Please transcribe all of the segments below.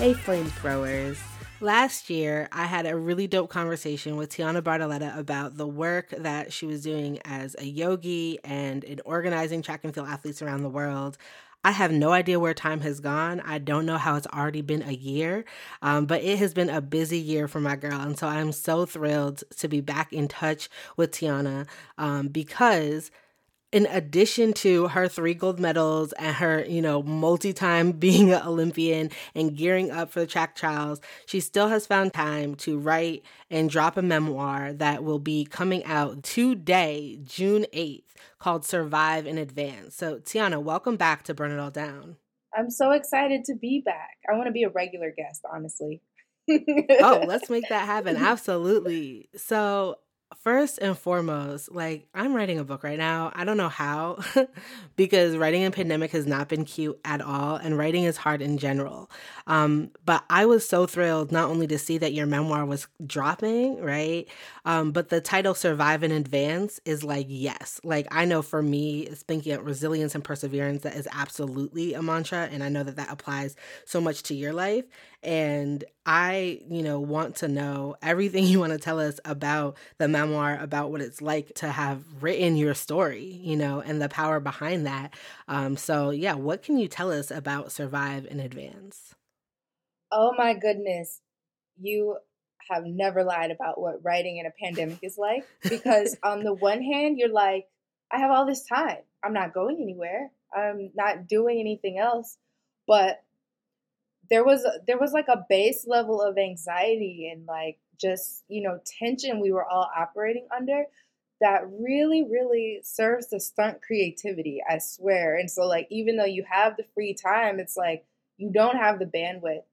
Hey, flamethrowers. Last year, I had a really dope conversation with Tianna Bartoletta about the work that she was doing as a yogi and in organizing track and field athletes around the world. I have no idea where time has gone. I don't know how it's already been a year, um, but it has been a busy year for my girl. And so I'm so thrilled to be back in touch with Tianna um, because in addition to her three gold medals and her, you know, multi time being an Olympian and gearing up for the track trials, she still has found time to write and drop a memoir that will be coming out today, June 8th, called Survive and Advance. So, Tianna, welcome back to Burn It All Down. I'm so excited to be back. I want to be a regular guest, honestly. oh, let's make that happen. Absolutely. So, first and foremost, like I'm writing a book right now. I don't know how because writing in pandemic has not been cute at all and writing is hard in general. Um, but I was so thrilled not only to see that your memoir was dropping, right? Um, but the title Survive and Advance is like, yes. Like I know for me, it's thinking of resilience and perseverance, that is absolutely a mantra. And I know that that applies so much to your life. And I, you know, want to know everything you want to tell us about the memoir, about what it's like to have written your story, you know, and the power behind that. Um, so, yeah, what can you tell us about Survive and Advance? Oh my goodness. You have never lied about what writing in a pandemic is like because, on the one hand, you're like, I have all this time. I'm not going anywhere. I'm not doing anything else. But there was there was like a base level of anxiety and like just you know tension we were all operating under that really really serves to stunt creativity i swear. And so like even though you have the free time it's like you don't have the bandwidth.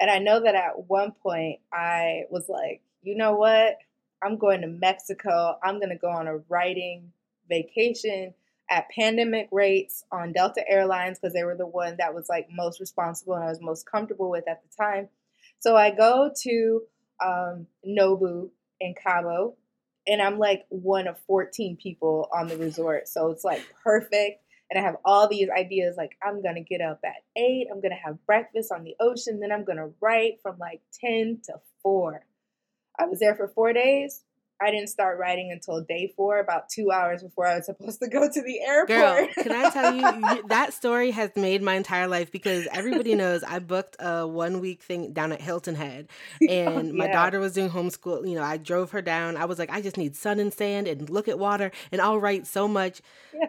And i know that at one point i was like you know what? I'm going to mexico. I'm going to go on a writing vacation at pandemic rates on Delta Airlines because they were the one that was like most responsible and I was most comfortable with at the time. So I go to um, Nobu in Cabo and I'm like one of 14 people on the resort. So it's like perfect. And I have all these ideas like I'm going to get up at 8, I'm going to have breakfast on the ocean, then I'm going to write from like 10 to 4. I was there for 4 days. I didn't start writing until day four, about two hours before I was supposed to go to the airport. Girl, can I tell you, that story has made my entire life because everybody knows I booked a one week thing down at Hilton Head, and yeah. my daughter was doing homeschool. You know, I drove her down. I was like, I just need sun and sand and look at water, and I'll write so much. Yeah.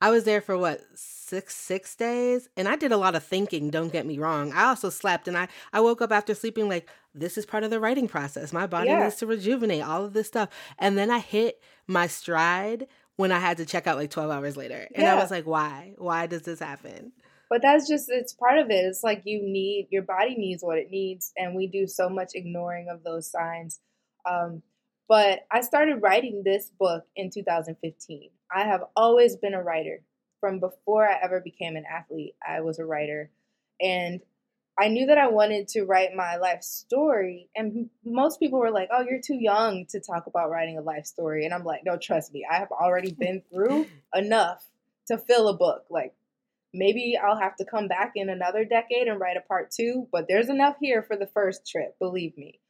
I was there for what six six days and i did a lot of thinking don't get me wrong. I also slept and i i woke up after sleeping like this is part of the writing process. My body yeah. needs to rejuvenate all of this stuff. And then i hit my stride when i had to check out like 12 hours later and yeah. i was like why? Why does this happen? But that's just it's part of it. It's like you need your body needs what it needs and we do so much ignoring of those signs. Um, but i started writing this book in 2015 i have always been a writer from before I ever became an athlete, I was a writer. And I knew that I wanted to write my life story. And most people were like, oh, you're too young to talk about writing a life story. And I'm like, no, trust me, I have already been through enough to fill a book. Like, maybe I'll have to come back in another decade and write a part two, but there's enough here for the first trip, believe me.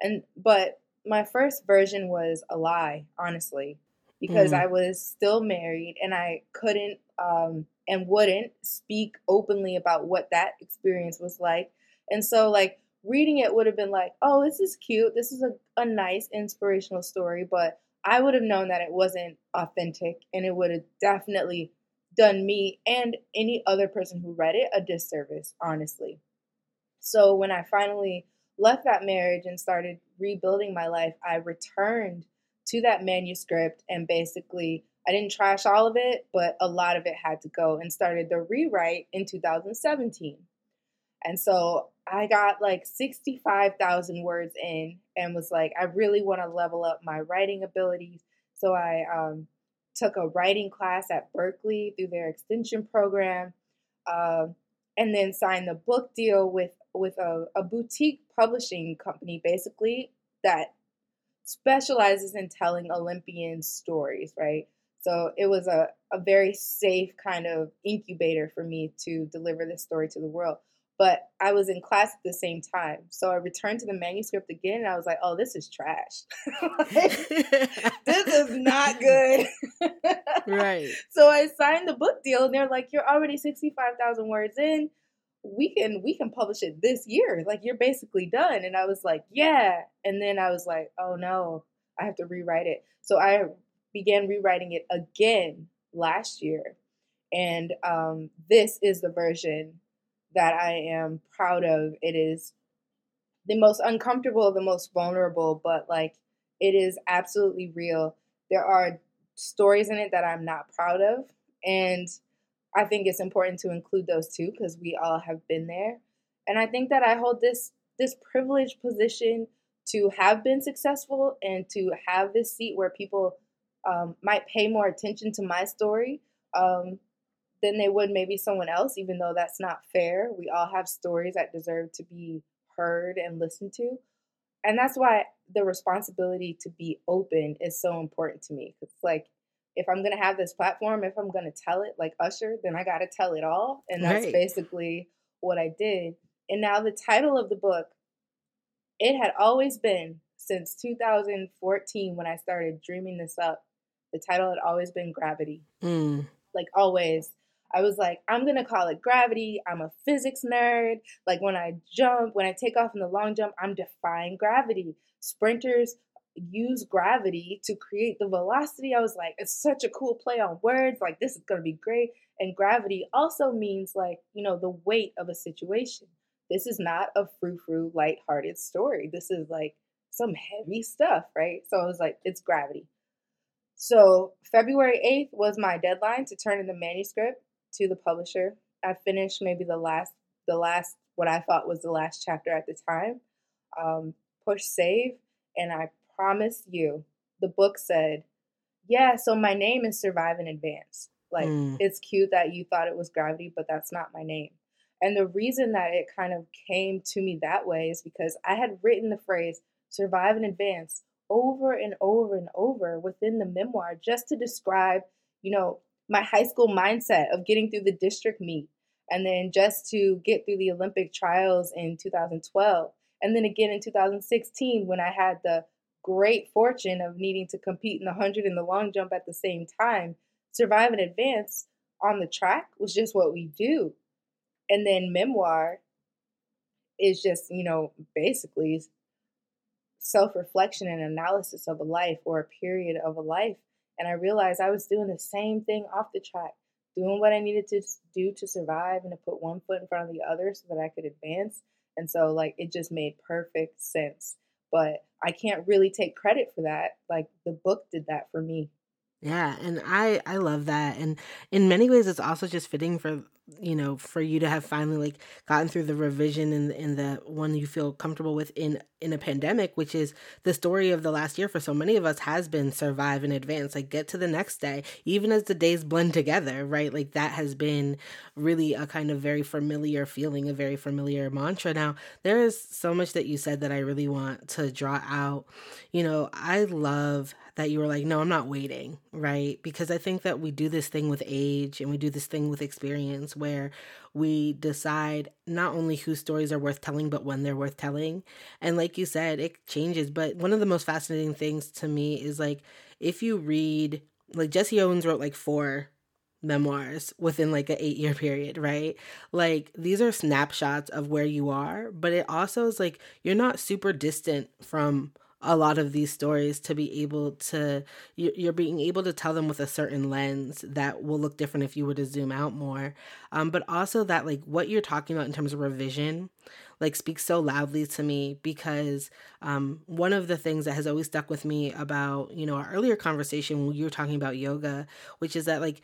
And, but my first version was a lie, honestly because mm. I was still married and I couldn't um, and wouldn't speak openly about what that experience was like. And so, like, reading it would have been like, oh, this is cute. This is a, a nice inspirational story. But I would have known that it wasn't authentic and it would have definitely done me and any other person who read it a disservice, honestly. So, when I finally left that marriage and started rebuilding my life, I returned to that manuscript and basically I didn't trash all of it, but a lot of it had to go and started the rewrite in 2017. And so I got like 65,000 words in and was like, I really want to level up my writing abilities. So I um, took a writing class at Berkeley through their extension program, uh, and then signed the book deal with with a, a boutique publishing company, basically that specializes in telling Olympian stories, right? So it was a, a very safe kind of incubator for me to deliver this story to the world. but I was in class at the same time. So I returned to the manuscript again and I was like, oh, this is trash. like, this is not good. right. So I signed the book deal and they're like, you're already 65,000 words in. We can we can publish it this year. Like you're basically done. And I was like, yeah. And then I was like, oh no, I have to rewrite it. So I began rewriting it again last year. And um, this is the version that I am proud of. It is the most uncomfortable, the most vulnerable, but like it is absolutely real. There are stories in it that I'm not proud of. And I think it's important to include those too because we all have been there. And I think that I hold this this privileged position to have been successful and to have this seat where people um, might pay more attention to my story um, than they would maybe someone else, even though that's not fair. We all have stories that deserve to be heard and listened to. And that's why the responsibility to be open is so important to me. It's like, if I'm to have this platform, if I'm to tell it like Usher, then I got to tell it all. And that's right. basically what I did. And now the title of the book, it had always been since 2014 when I started dreaming this up. The title had always been Gravity. Mm. Like always. I was like, I'm gonna call it gravity. I'm a physics nerd. Like when I jump, when I take off in the long jump, I'm defying gravity. Sprinters use gravity to create the velocity. I was like, it's such a cool play on words. Like this is gonna be great. And gravity also means like, you know, the weight of a situation. This is not a frou-frou, light-hearted story. This is like some heavy stuff, right? So I was like, it's gravity. So February 8th was my deadline to turn in the manuscript to the publisher. I finished maybe the last, the last, what I thought was the last chapter at the time. Um, push save, and I promise you, the book said, "Yeah, so my name is Survive and Advance." Like mm. it's cute that you thought it was Gravity, but that's not my name. And the reason that it kind of came to me that way is because I had written the phrase "Survive and Advance" over and over and over within the memoir just to describe, you know, my high school mindset of getting through the district meet and then just to get through the Olympic trials in 2012. And then again in 2016 when I had the great fortune of needing to compete in the 100 and the long jump at the same time. Survive and advance on the track was just what we do. And then memoir is just, you know, basically self reflection and analysis of a life or a period of a life and I realized I was doing the same thing off the track, doing what I needed to do to survive and to put one foot in front of the other so that I could advance. And so, like, it just made perfect sense. But I can't really take credit for that. Like, the book did that for me. Yeah, and I I love that. And in many ways it's also just fitting for you know for you to have finally like gotten through the revision and in the one you feel comfortable with in in a pandemic which is the story of the last year for so many of us has been survive in advance like get to the next day even as the days blend together right like that has been really a kind of very familiar feeling a very familiar mantra now there is so much that you said that i really want to draw out you know i love that you were like, no, I'm not waiting, right? Because I think that we do this thing with age and we do this thing with experience where we decide not only whose stories are worth telling, but when they're worth telling. And like you said, it changes. But one of the most fascinating things to me is like, if you read, like Jesse Owens wrote like four memoirs within like an eight year period, right? Like these are snapshots of where you are, but it also is like you're not super distant from a lot of these stories to be able to you're being able to tell them with a certain lens that will look different if you were to zoom out more. Um, but also that like what you're talking about in terms of revision like speaks so loudly to me because um, one of the things that has always stuck with me about you know our earlier conversation when you were talking about yoga which is that like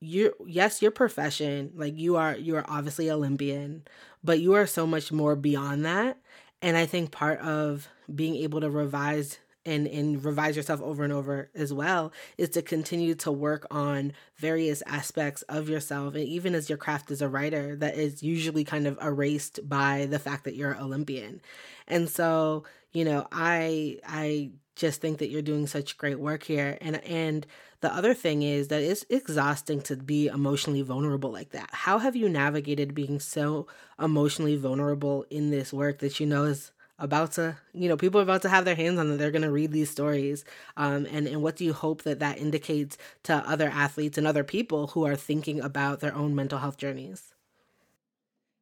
you're yes your profession like you are you are obviously olympian but you are so much more beyond that and I think part of being able to revise and and revise yourself over and over as well is to continue to work on various aspects of yourself. And even as your craft as a writer that is usually kind of erased by the fact that you're an olympian. And so you know i i just think that you're doing such great work here. And and the other thing is that it's exhausting to be emotionally vulnerable like that. How have you navigated being so emotionally vulnerable in this work that you know is about to you know people are about to have their hands on it they're going to read these stories um, and and what do you hope that that indicates to other athletes and other people who are thinking about their own mental health journeys?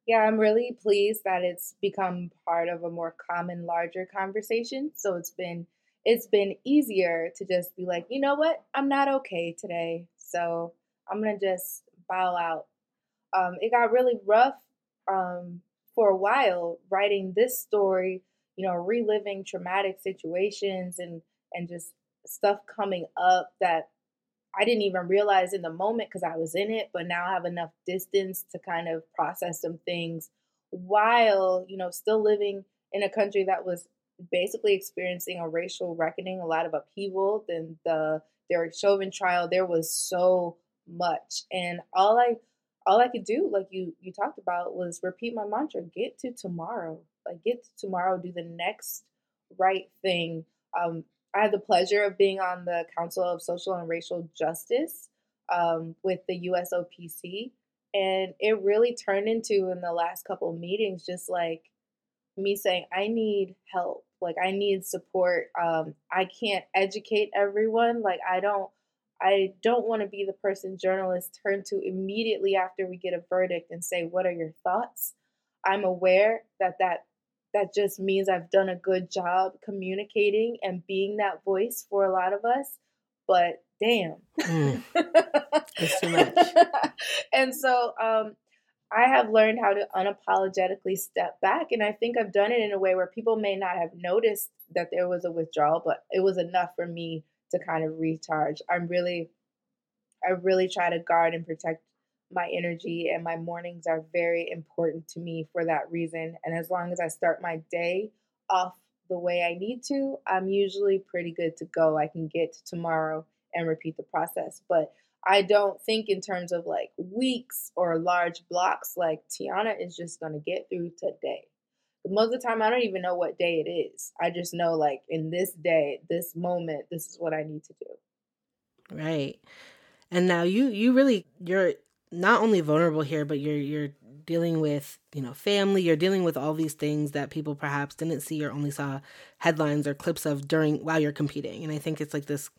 Yeah i'm really pleased that it's become part of a more common larger conversation. So it's been it's been easier to just be like you know what? I'm not okay today. So i'm gonna just bow out. Um, it got really rough um, for a while writing this story, you know, reliving traumatic situations and and just stuff coming up that I didn't even realize in the moment because I was in it, but now I have enough distance to kind of process some things while, you know, still living in a country that was basically experiencing a racial reckoning, a lot of upheaval. Then the Derek Chauvin trial, there was so much. And all I all I could do, like you you talked about, was repeat my mantra: get to tomorrow. Like get to tomorrow, do the next right thing. Um, I had the pleasure of being on the Council of Social and Racial Justice um, with the USOPC, and it really turned into in the last couple meetings just like me saying, I need help. Like I need support. Um, I can't educate everyone. Like I don't I don't want to be the person journalists turn to immediately after we get a verdict and say, "What are your thoughts?" I'm aware that that that just means I've done a good job communicating and being that voice for a lot of us, but damn. Mm. It's too much. and so um, I have learned how to unapologetically step back. And I think I've done it in a way where people may not have noticed that there was a withdrawal, but it was enough for me to kind of recharge. I'm really, I really try to guard and protect my energy, and my mornings are very important to me for that reason. And as long as I start my day off the way I need to, I'm usually pretty good to go. I can get to tomorrow and repeat the process. But I don't think in terms of like weeks or large blocks, like Tianna is just going to get through today But most of the time I don't even know what day it is. I just know like in this day, this moment, this is what I need to do. Right. And now you you really you're not only vulnerable here, but you're you're dealing with, you know, family, you're dealing with all these things that people perhaps didn't see or only saw headlines or clips of during while you're competing. And I think it's like this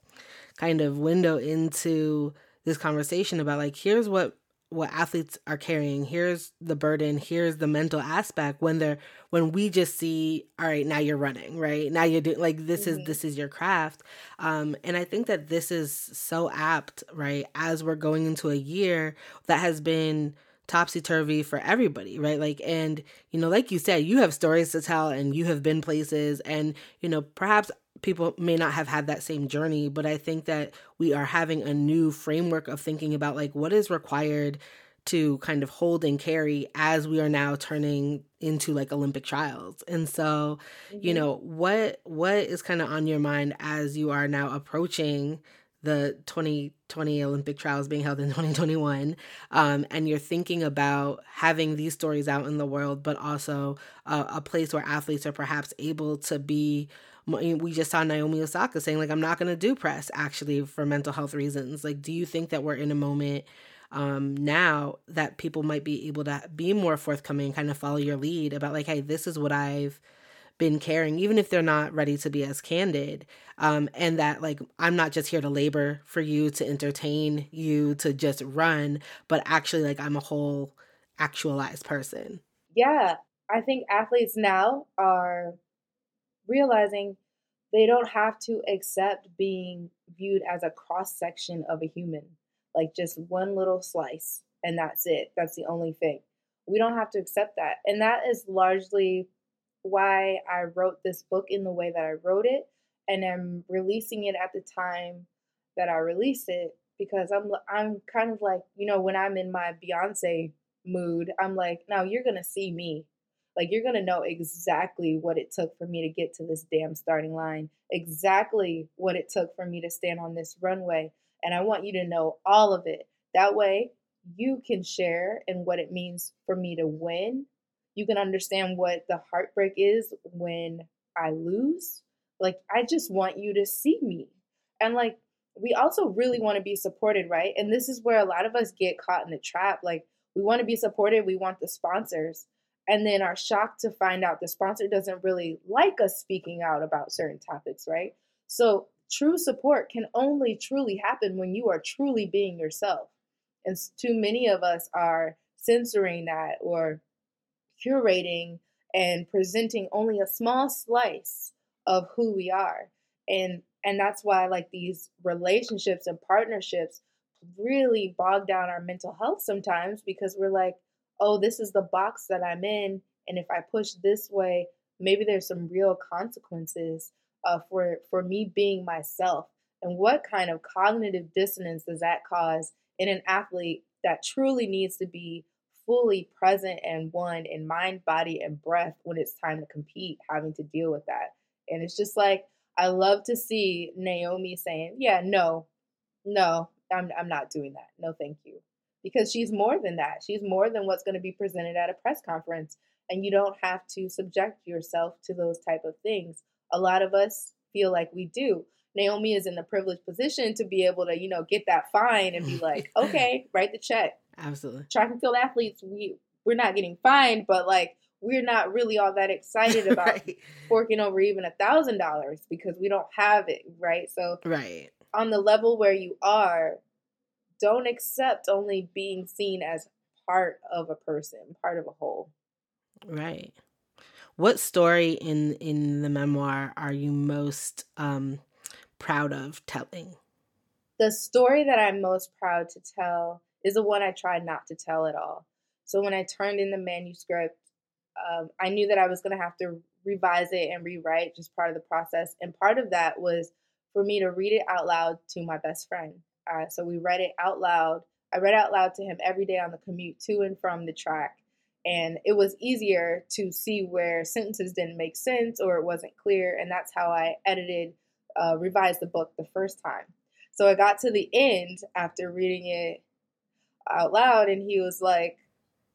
kind of window into this conversation about like here's what what athletes are carrying here's the burden here's the mental aspect when they're when we just see all right now you're running right now you're doing like this mm-hmm. is this is your craft um and i think that this is so apt right as we're going into a year that has been topsy turvy for everybody, right? Like, and, you know, like you said, you have stories to tell and you have been places, and, you know, perhaps people may not have had that same journey, but I think that we are having a new framework of thinking about like what is required to kind of hold and carry as we are now turning into like Olympic trials. And so, mm-hmm. you know, what what is kind of on your mind as you are now approaching the 2020 Olympic trials being held in 2021, um, and you're thinking about having these stories out in the world, but also uh, a place where athletes are perhaps able to be we just saw Naomi Osaka saying like I'm not going to do press actually for mental health reasons. Like do you think that we're in a moment um, now that people might be able to be more forthcoming kind of follow your lead about like hey this is what I've been caring even if they're not ready to be as candid um, and that like I'm not just here to labor for you to entertain you to just run but actually like I'm a whole actualized person. Yeah, I think athletes now are realizing they don't have to accept being viewed as a cross section of a human, like just one little slice, and that's it. That's the only thing. We don't have to accept that. And that is largely why I wrote this book in the way that I wrote it. And I'm releasing it at the time that I release it because I'm I'm kind of like, you know, when I'm in my Beyonce mood, I'm like, now you're gonna see me Like you're to know exactly what it took for me to get to this damn starting line, exactly what it took for me to stand on this runway. And I want you to know all of it. That way, you can share in what it means for me to win. You can understand what the heartbreak is when I lose. Like, I just want you to see me. And like, we also really want to be supported, right? And this is where a lot of us get caught in the trap. Like, we want to be supported, we want the sponsors and then are shocked to find out the sponsor doesn't really like us speaking out about certain topics, right? So, true support can only truly happen when you are truly being yourself. And too many of us are censoring that or curating and presenting only a small slice of who we are. And and that's why like these relationships and partnerships really bog down our mental health sometimes because we're like, oh, this is the box that I'm in. And if I push this way, maybe there's some real consequences uh, for, for me being myself. And what kind of cognitive dissonance does that cause in an athlete that truly needs to be fully present and one in mind, body, and breath when it's time to compete, having to deal with that? And it's just like, I love to see Naomi saying, Yeah, no, no, I'm, I'm not doing that. No, thank you because she's more than that. She's more than what's going to be presented at a press conference. And you don't have to subject yourself to those type of things. A lot of us feel like we do. Naomi is in the privileged position to be able to, you know, get that fine and be like, okay, write the check. Absolutely. Track and field athletes, we we're not getting fined, but like we're not really all that excited about right. forking over even a thousand dollars because we don't have it, right? So right on the level where you are, don't accept only being seen as part of a person, part of a whole. Right. What story in in the memoir are you most um, proud of telling? The story that I'm most proud to tell is the one I tried not to tell at all. So when I turned in the manuscript, um, I knew that I was going to have to revise it and rewrite, just part of the process. And part of that was for me to read it out loud to my best friend. Uh, so we read it out loud. I read out loud to him every day on the commute to and from the track. And it was easier to see where sentences didn't make sense or it wasn't clear. And that's how I edited, uh, revised the book the first time. So I got to the end after reading it out loud, and he was like,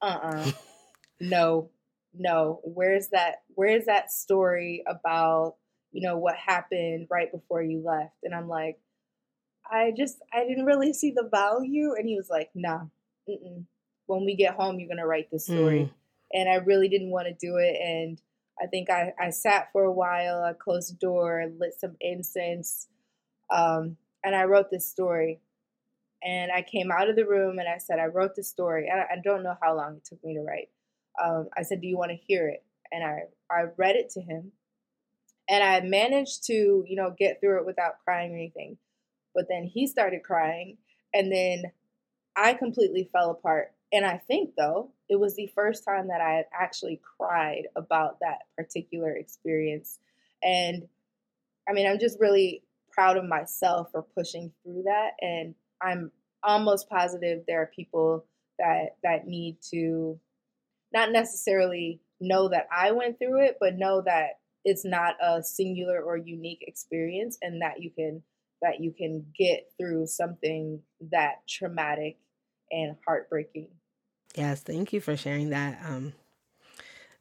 uh uh-uh, uh no, no. Where's that? Where's that story about, you know, what happened right before you left? And I'm like, I just I didn't really see the value. And he was like, Nah, mm-mm. when we get home, you're gonna write this story. Mm. And I really didn't want to do it. And I think I, I sat for a while. I closed the door, lit some incense, um, and I wrote this story. And I came out of the room and I said, I wrote this story. And I, I don't know how long it took me to write. Um, I said, Do you want to hear it? And I, I read it to him. And I managed to, you know, get through it without crying or anything. But then he started crying, and then I completely fell apart. And I think, though, it was the first time that I had actually cried about that particular experience. And I mean, I'm just really proud of myself for pushing through that. And I'm almost positive there are people that that need to not necessarily know that I went through it, but know that it's not a singular or unique experience and that you can that you can get through something that traumatic and heartbreaking. Yes, thank you for sharing that um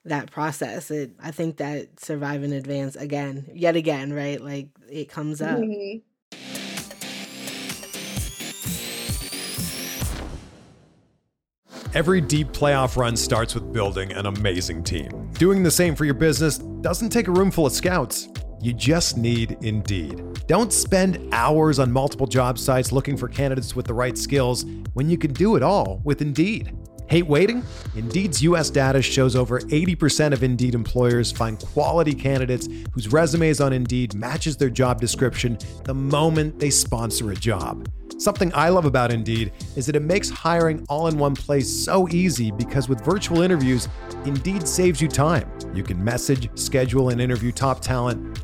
that process. It I think that survive and advance again, yet again, right? Like it comes up. Mm-hmm. Every deep playoff run starts with building an amazing team. Doing the same for your business doesn't take a room full of scouts. You just need Indeed. Don't spend hours on multiple job sites looking for candidates with the right skills when you can do it all with Indeed. Hate waiting? Indeed's US data shows over 80% of Indeed employers find quality candidates whose resumes on Indeed matches their job description the moment they sponsor a job. Something I love about Indeed is that it makes hiring all in one place so easy because with virtual interviews, Indeed saves you time. You can message, schedule, and interview top talent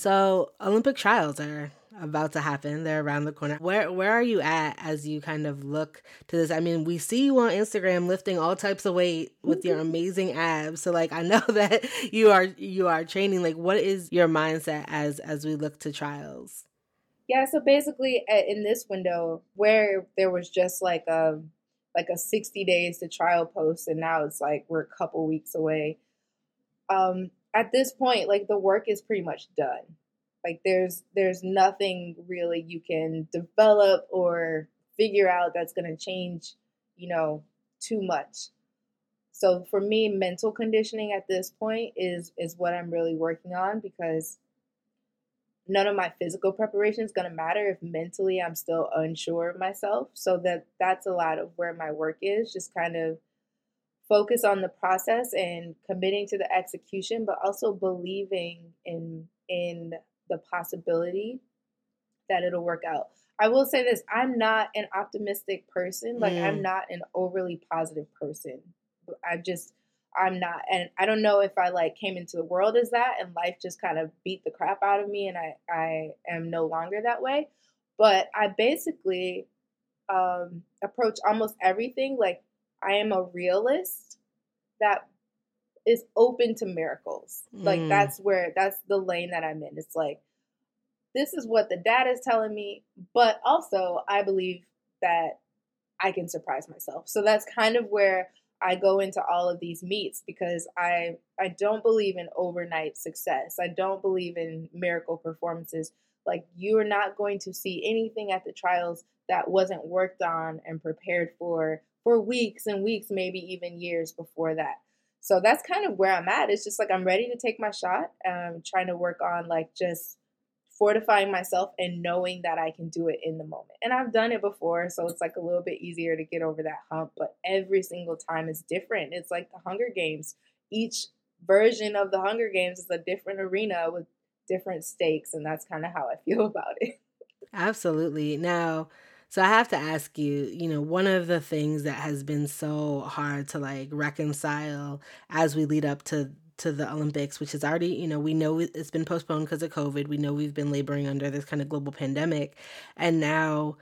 So, Olympic trials are about to happen. They're around the corner. Where where are you at as you kind of look to this? I mean, we see you on Instagram lifting all types of weight with your amazing abs. So like I know that you are you are training. Like what is your mindset as as we look to trials? Yeah, so basically in this window where there was just like a like a 60 days to trial post and now it's like we're a couple weeks away. Um at this point like the work is pretty much done like there's there's nothing really you can develop or figure out that's going to change, you know, too much. So for me, mental conditioning at this point is is what I'm really working on because none of my physical preparation is going to matter if mentally I'm still unsure of myself. So that that's a lot of where my work is, just kind of focus on the process and committing to the execution, but also believing in in the possibility that it'll work out. I will say this I'm not an optimistic person. Like, mm. I'm not an overly positive person. I just, I'm not. And I don't know if I like came into the world as that and life just kind of beat the crap out of me and I, I am no longer that way. But I basically um, approach almost everything like I am a realist that is open to miracles. Mm. Like that's where that's the lane that I'm in. It's like this is what the data is telling me, but also I believe that I can surprise myself. So that's kind of where I go into all of these meets because I I don't believe in overnight success. I don't believe in miracle performances. Like you are not going to see anything at the trials that wasn't worked on and prepared for for weeks and weeks, maybe even years before that. So that's kind of where I'm at. It's just like I'm ready to take my shot. I'm um, trying to work on like just fortifying myself and knowing that I can do it in the moment. And I've done it before, so it's like a little bit easier to get over that hump, but every single time is different. It's like the Hunger Games. Each version of the Hunger Games is a different arena with different stakes, and that's kind of how I feel about it. Absolutely. Now, so I have to ask you, you know, one of the things that has been so hard to like reconcile as we lead up to to the Olympics, which is already, you know, we know it's been postponed because of COVID. We know we've been laboring under this kind of global pandemic. And now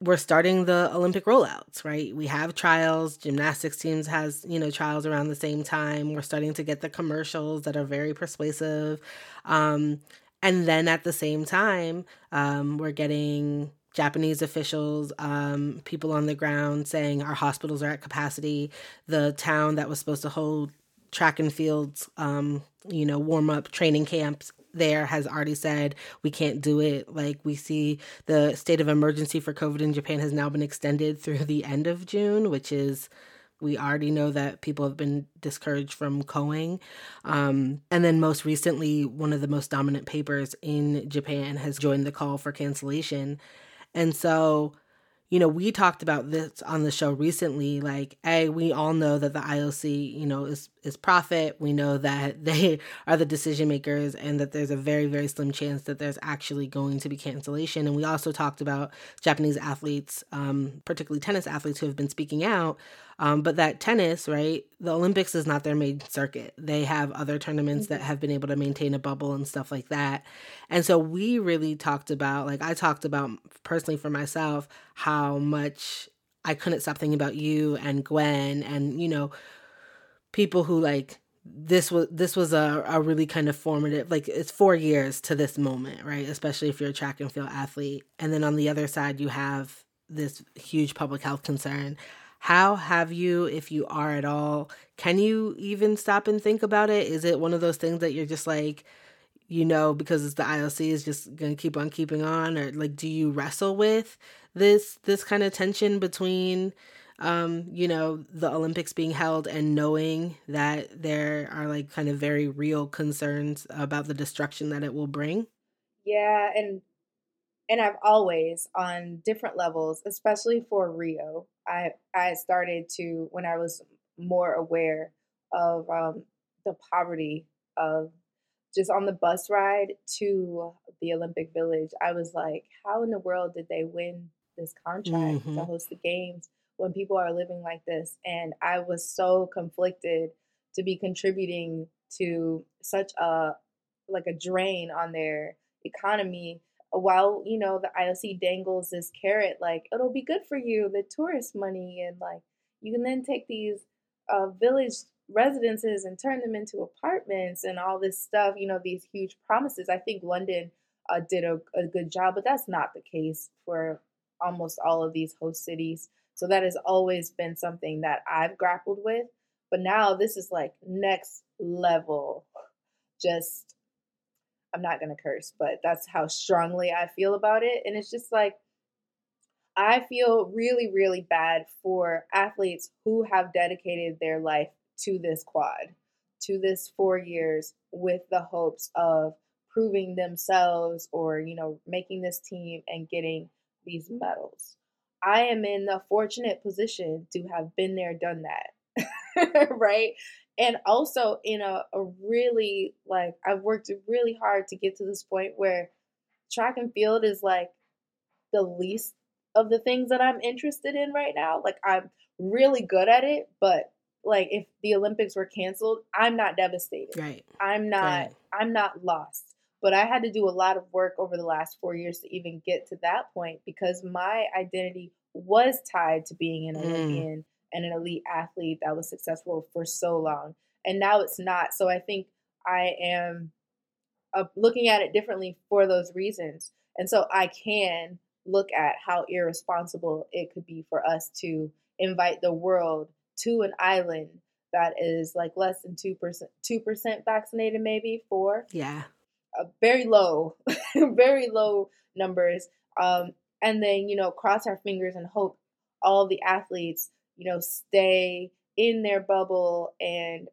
we're starting the Olympic rollouts, right? We have trials. Gymnastics teams has, you know, trials around the same time. We're starting to get the commercials that are very persuasive. Um, and then at the same time, um, we're getting Japanese officials, um, people on the ground saying our hospitals are at capacity. The town that was supposed to hold track and fields, um, you know, warm up training camps there has already said we can't do it. Like we see the state of emergency for COVID in Japan has now been extended through the end of June, which is we already know that people have been discouraged from going. Um, and then most recently, one of the most dominant papers in Japan has joined the call for cancellation. And so, you know, we talked about this on the show recently. Like, a, we all know that the IOC, you know, is is profit. We know that they are the decision makers, and that there's a very very slim chance that there's actually going to be cancellation. And we also talked about Japanese athletes, um, particularly tennis athletes, who have been speaking out um, but that tennis, right? The Olympics is not their main circuit. They have other tournaments that mm-hmm. have been able to maintain a bubble and stuff like that. And so we really talked about, like, I talked about personally for myself, how much I couldn't stop thinking about you and Gwen and, you know, people who like this was this was a, a really kind of formative like it's four years to this moment right? Especially if you're a track and field athlete. And then on the other side you have this huge public health concern. How have you, if you are at all, can you even stop and think about it? Is it one of those things that you're just like, you know, because it's the IOC is just gonna keep on keeping on, or like, do you wrestle with this this kind of tension between um, you know, the Olympics being held and knowing that there are like kind of very real concerns about the destruction that it will bring? Yeah, and and I've always on different levels, especially for Rio, I I started to when I was more aware of um, the poverty of just on the bus ride to the Olympic Village. I was like, how in the world did they win this contract mm-hmm. to host the games when people are living like this? And I was so conflicted to be contributing to such a like a drain on their economy while you know the IOC dangles this carrot like it'll be good for you the tourist money and like you can then take these uh, village residences and turn them into apartments and all this stuff you know these huge promises I think London uh, did a, a good job but that's not the case for almost all of these host cities so that has always been something that I've grappled with but now this is like next level just I'm not going to curse, but that's how strongly I feel about it. And it's just like, I feel really, really bad for athletes who have dedicated their life to this quad, to this four years with the hopes of proving themselves or, you know, making this team and getting these medals. I am in the fortunate position to have been there, done that. right? and also in a, a really like I've worked really hard to get to this point where track and field is like the least of the things that I'm interested in right now. Like I'm really good at it, but like if the Olympics were canceled, I'm not devastated. Right. I'm not right. I'm not lost. But I had to do a lot of work over the last 4 years to even get to that point because my identity was tied to being an mm. Olympian and an elite athlete that was successful for so long. And now it's not. So I think I am uh, looking at it differently for those reasons. And so I can look at how irresponsible it could be for us to invite the world to an island that is like less than 2% 2% vaccinated maybe for yeah uh, very low very low numbers um, and then you know cross our fingers and hope all the athletes you know, stay in their bubble. And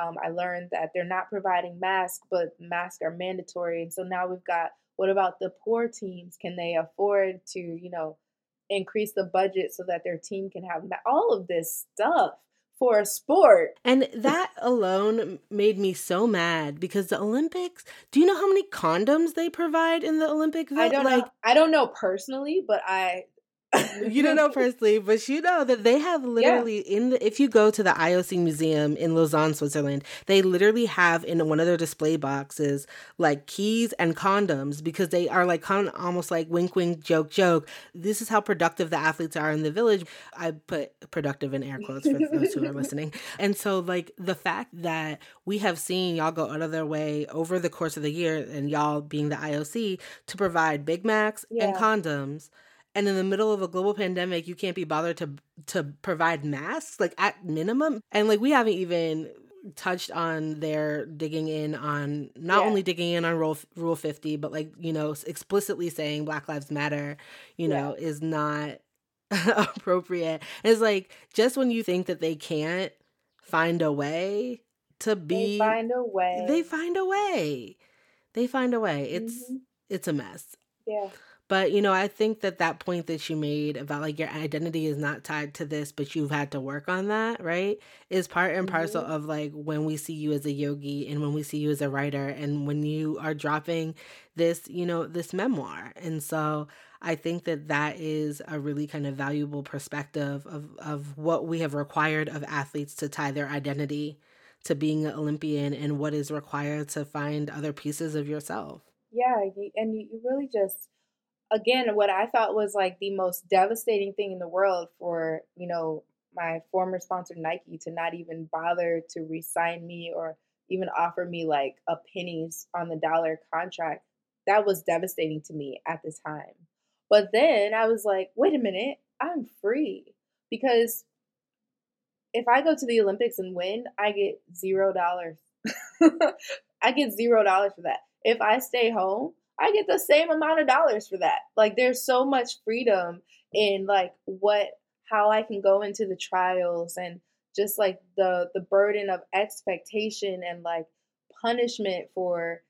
um, I learned that they're not providing masks, but masks are mandatory. And so now we've got what about the poor teams? Can they afford to, you know, increase the budget so that their team can have ma- all of this stuff? For a sport. And that alone made me so mad because the Olympics, do you know how many condoms they provide in the Olympic? I don't like, know. I don't know personally, but I you don't know personally, but you know that they have literally yeah. in the if you go to the IOC museum in Lausanne, Switzerland, they literally have in one of their display boxes like keys and condoms because they are like kind of almost like wink wink joke joke. This is how productive the athletes are in the village. I put productive in air quotes for those who are listening. And so like the fact that we have seen y'all go out of their way over the course of the year and y'all being the IOC to provide Big Macs yeah. and condoms and in the middle of a global pandemic you can't be bothered to to provide masks like at minimum? And like we haven't even touched on their digging in on not yeah. only digging in on rule rule 50 but like you know explicitly saying black lives matter you know yeah. is not appropriate. And it's like just when you think that they can't find a way to be they find a way. they find a way. They find a way. It's mm-hmm. it's a mess. Yeah but, you know, I think that that point that you made about like your identity is not tied to this, but you've had to work on that, right? Is part and parcel mm-hmm. of like when we see you as a yogi and when we see you as a writer and when you are dropping this, you know, this memoir. And so I think that that is a really kind of valuable perspective of, of what we have required of athletes to tie their identity to being an Olympian and what is required to find other pieces of yourself. Yeah, and you really just again, what I thought was like the most devastating thing in the world for, you know, my former sponsor Nike to not even bother to resign me or even offer me like a pennies on the dollar contract. That was devastating to me at the time. But then I was like, wait a minute, I'm free. Because if I go to the Olympics and win, I get zero dollars. I get zero dollars for that. If I stay home, I get the same amount of dollars for that. Like there's so much freedom in like what how I can go into the trials and just like the the burden of expectation and like punishment for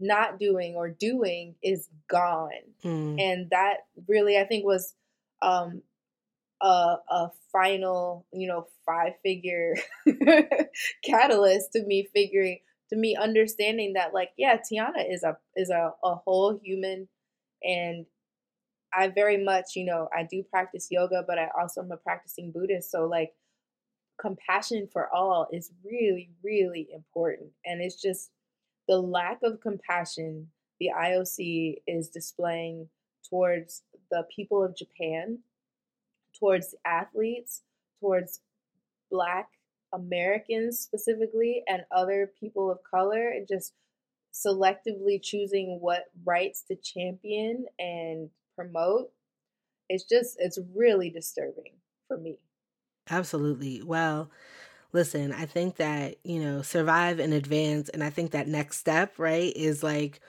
not doing or doing is gone. Mm. And that really I think was um a a final, you know, five figure catalyst to me figuring to me understanding that like yeah, Tianna is a is a, a whole human and I very much, you know, I do practice yoga, but I also am a practicing Buddhist. So like compassion for all is really, really important. And it's just the lack of compassion the IOC is displaying towards the people of Japan, towards athletes, towards Black Americans specifically, and other people of color, and just selectively choosing what rights to champion and promote. It's just, it's really disturbing for me. Absolutely. Well, listen, I think that, you know, survive and advance. And I think that next step, right, is like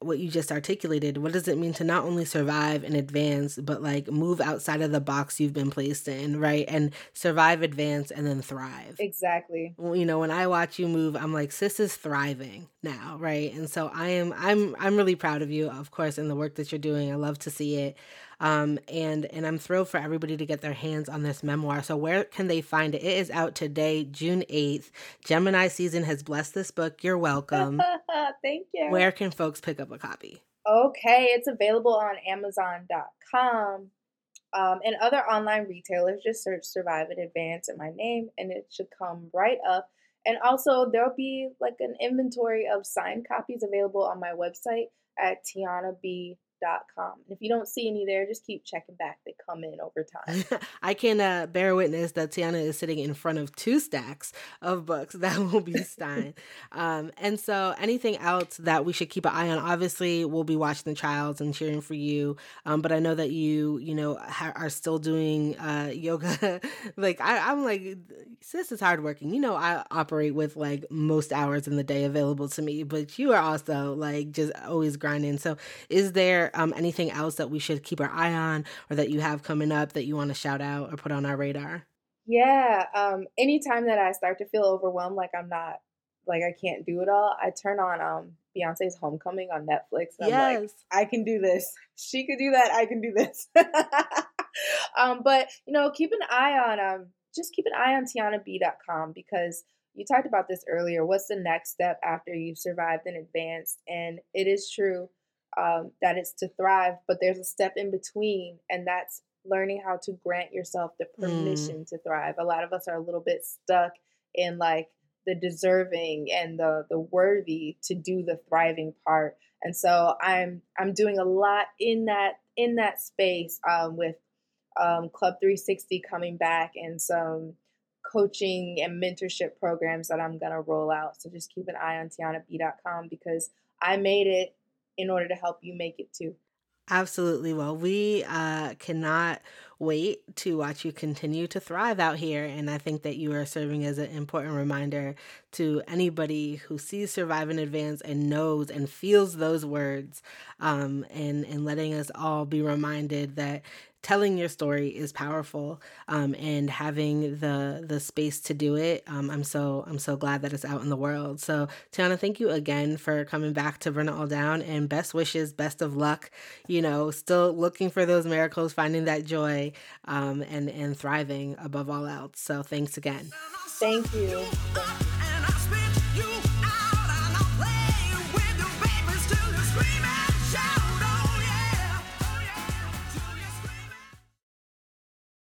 what you just articulated. What does it mean to not only survive and advance, but like move outside of the box you've been placed in, right? And survive, advance, and then thrive. Exactly. Well, you know, when I watch you move, I'm like, sis is thriving now, right? And so I am, I'm, I'm really proud of you, of course, in the work that you're doing. I love to see it. Um, and and I'm thrilled for everybody to get their hands on this memoir. So where can they find it? It is out today, June 8th. Gemini season has blessed this book. You're welcome. Thank you. Where can folks pick up a copy? Okay, it's available on Amazon.com. Um, and other online retailers, just search Survive and Advance in my name and it should come right up. And also, there'll be like an inventory of signed copies available on my website at tianab com. And if you don't see any there, just keep checking back. They come in over time. I can uh, bear witness that Tianna is sitting in front of two stacks of books that will be Stein. um, and so, anything else that we should keep an eye on? Obviously, we'll be watching the trials and cheering for you. Um, but I know that you, you know, ha- are still doing uh, yoga. like I, I'm like, sis is hardworking. You know, I operate with like most hours in the day available to me, but you are also like just always grinding. So, is there um, anything else that we should keep our eye on or that you have coming up that you want to shout out or put on our radar? Yeah. Um, anytime that I start to feel overwhelmed, like I'm not, like I can't do it all, I turn on um, Beyonce's Homecoming on Netflix. I'm yes. like, I can do this. She could do that. I can do this. um, but, you know, keep an eye on, um, just keep an eye on tianab.com because you talked about this earlier. What's the next step after you've survived and advanced? And it is true um, that it's to thrive, but there's a step in between, and that's learning how to grant yourself the mm. permission mm. to thrive. A lot of us are a little bit stuck in like the deserving and the the worthy to do the thriving part. And so I'm I'm doing a lot in that in that space um, with um, Club 360 coming back and some coaching and mentorship programs that I'm gonna roll out. So just keep an eye on tianab.com because I made it in order to help you make it too. Absolutely. Well, we uh, cannot wait to watch you continue to thrive out here. And I think that you are serving as an important reminder to anybody who sees Survive and Advance and knows and feels those words, um, and, and letting us all be reminded that telling your story is powerful um, and having the the space to do it um, i'm so i'm so glad that it's out in the world. So Tianna thank you again for coming back to burn it all down and best wishes best of luck you know still looking for those miracles finding that joy um, and and thriving above all else. So thanks again. Thank you